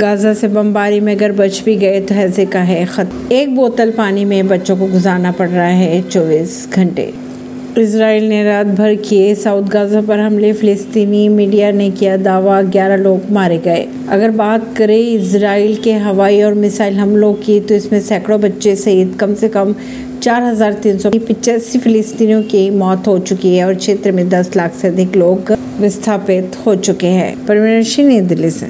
Gaza से बमबारी में अगर बच भी गए तो हैजे का है खत। एक बोतल पानी में बच्चों को गुजारना पड़ रहा है 24 घंटे। इसराइल ने रात भर किए साउथ गाजा पर हमले, फिलिस्तीनी मीडिया ने किया दावा 11 लोग मारे गए। अगर बात करें इसराइल के हवाई और मिसाइल हमलों की तो इसमें सैकड़ों बच्चे सहित कम से कम चार हज़ार तीन सौ पिचासी फिलिस्तीनियों की मौत हो चुकी है और क्षेत्र में दस लाख से अधिक लोग विस्थापित हो चुके हैं। परवीन सिंह, नई दिल्ली से।